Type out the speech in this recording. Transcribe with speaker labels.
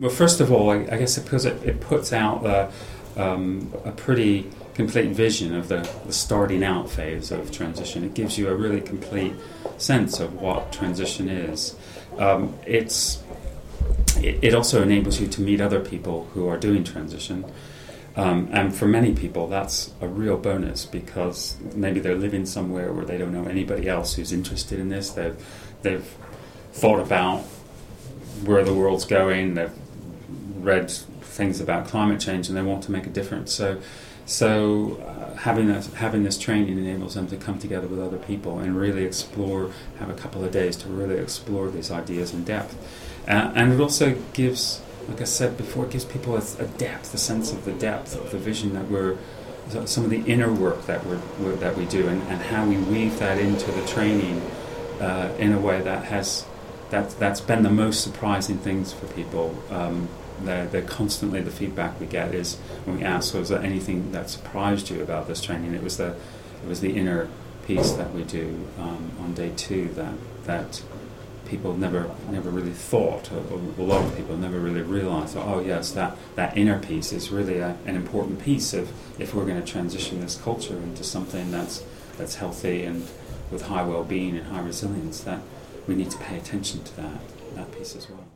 Speaker 1: Well, first of all, I, I guess because it, it puts out um, a pretty complete vision of the, the starting out phase of transition. It gives you a really complete sense of what transition is. Um, it's it, it also enables you to meet other people who are doing transition. Um, and for many people, that's a real bonus because maybe they're living somewhere where they don't know anybody else who's interested in this. They've, they've thought about where the world's going, they've read things about climate change, and they want to make a difference. So, so uh, having, this, having this training enables them to come together with other people and really explore, have a couple of days to really explore these ideas in depth. Uh, and it also gives, like I said before, it gives people a, a, depth, a sense of the depth of the vision that we're, some of the inner work that we're that we do, and, and, how we weave that into the training uh, in a way that has that that's been the most surprising things for people. Um, they're, they're, constantly the feedback we get is when we ask, "Was there anything that surprised you about this training?" It was the it was the inner piece that we do um, on day two that that people never never really thought, or, a lot of people never really realised. Oh yes, that that inner piece is really a, an important piece of if we're going to transition this culture into something that's that's healthy and with high well-being and high resilience. That we need to pay attention to that that piece as well.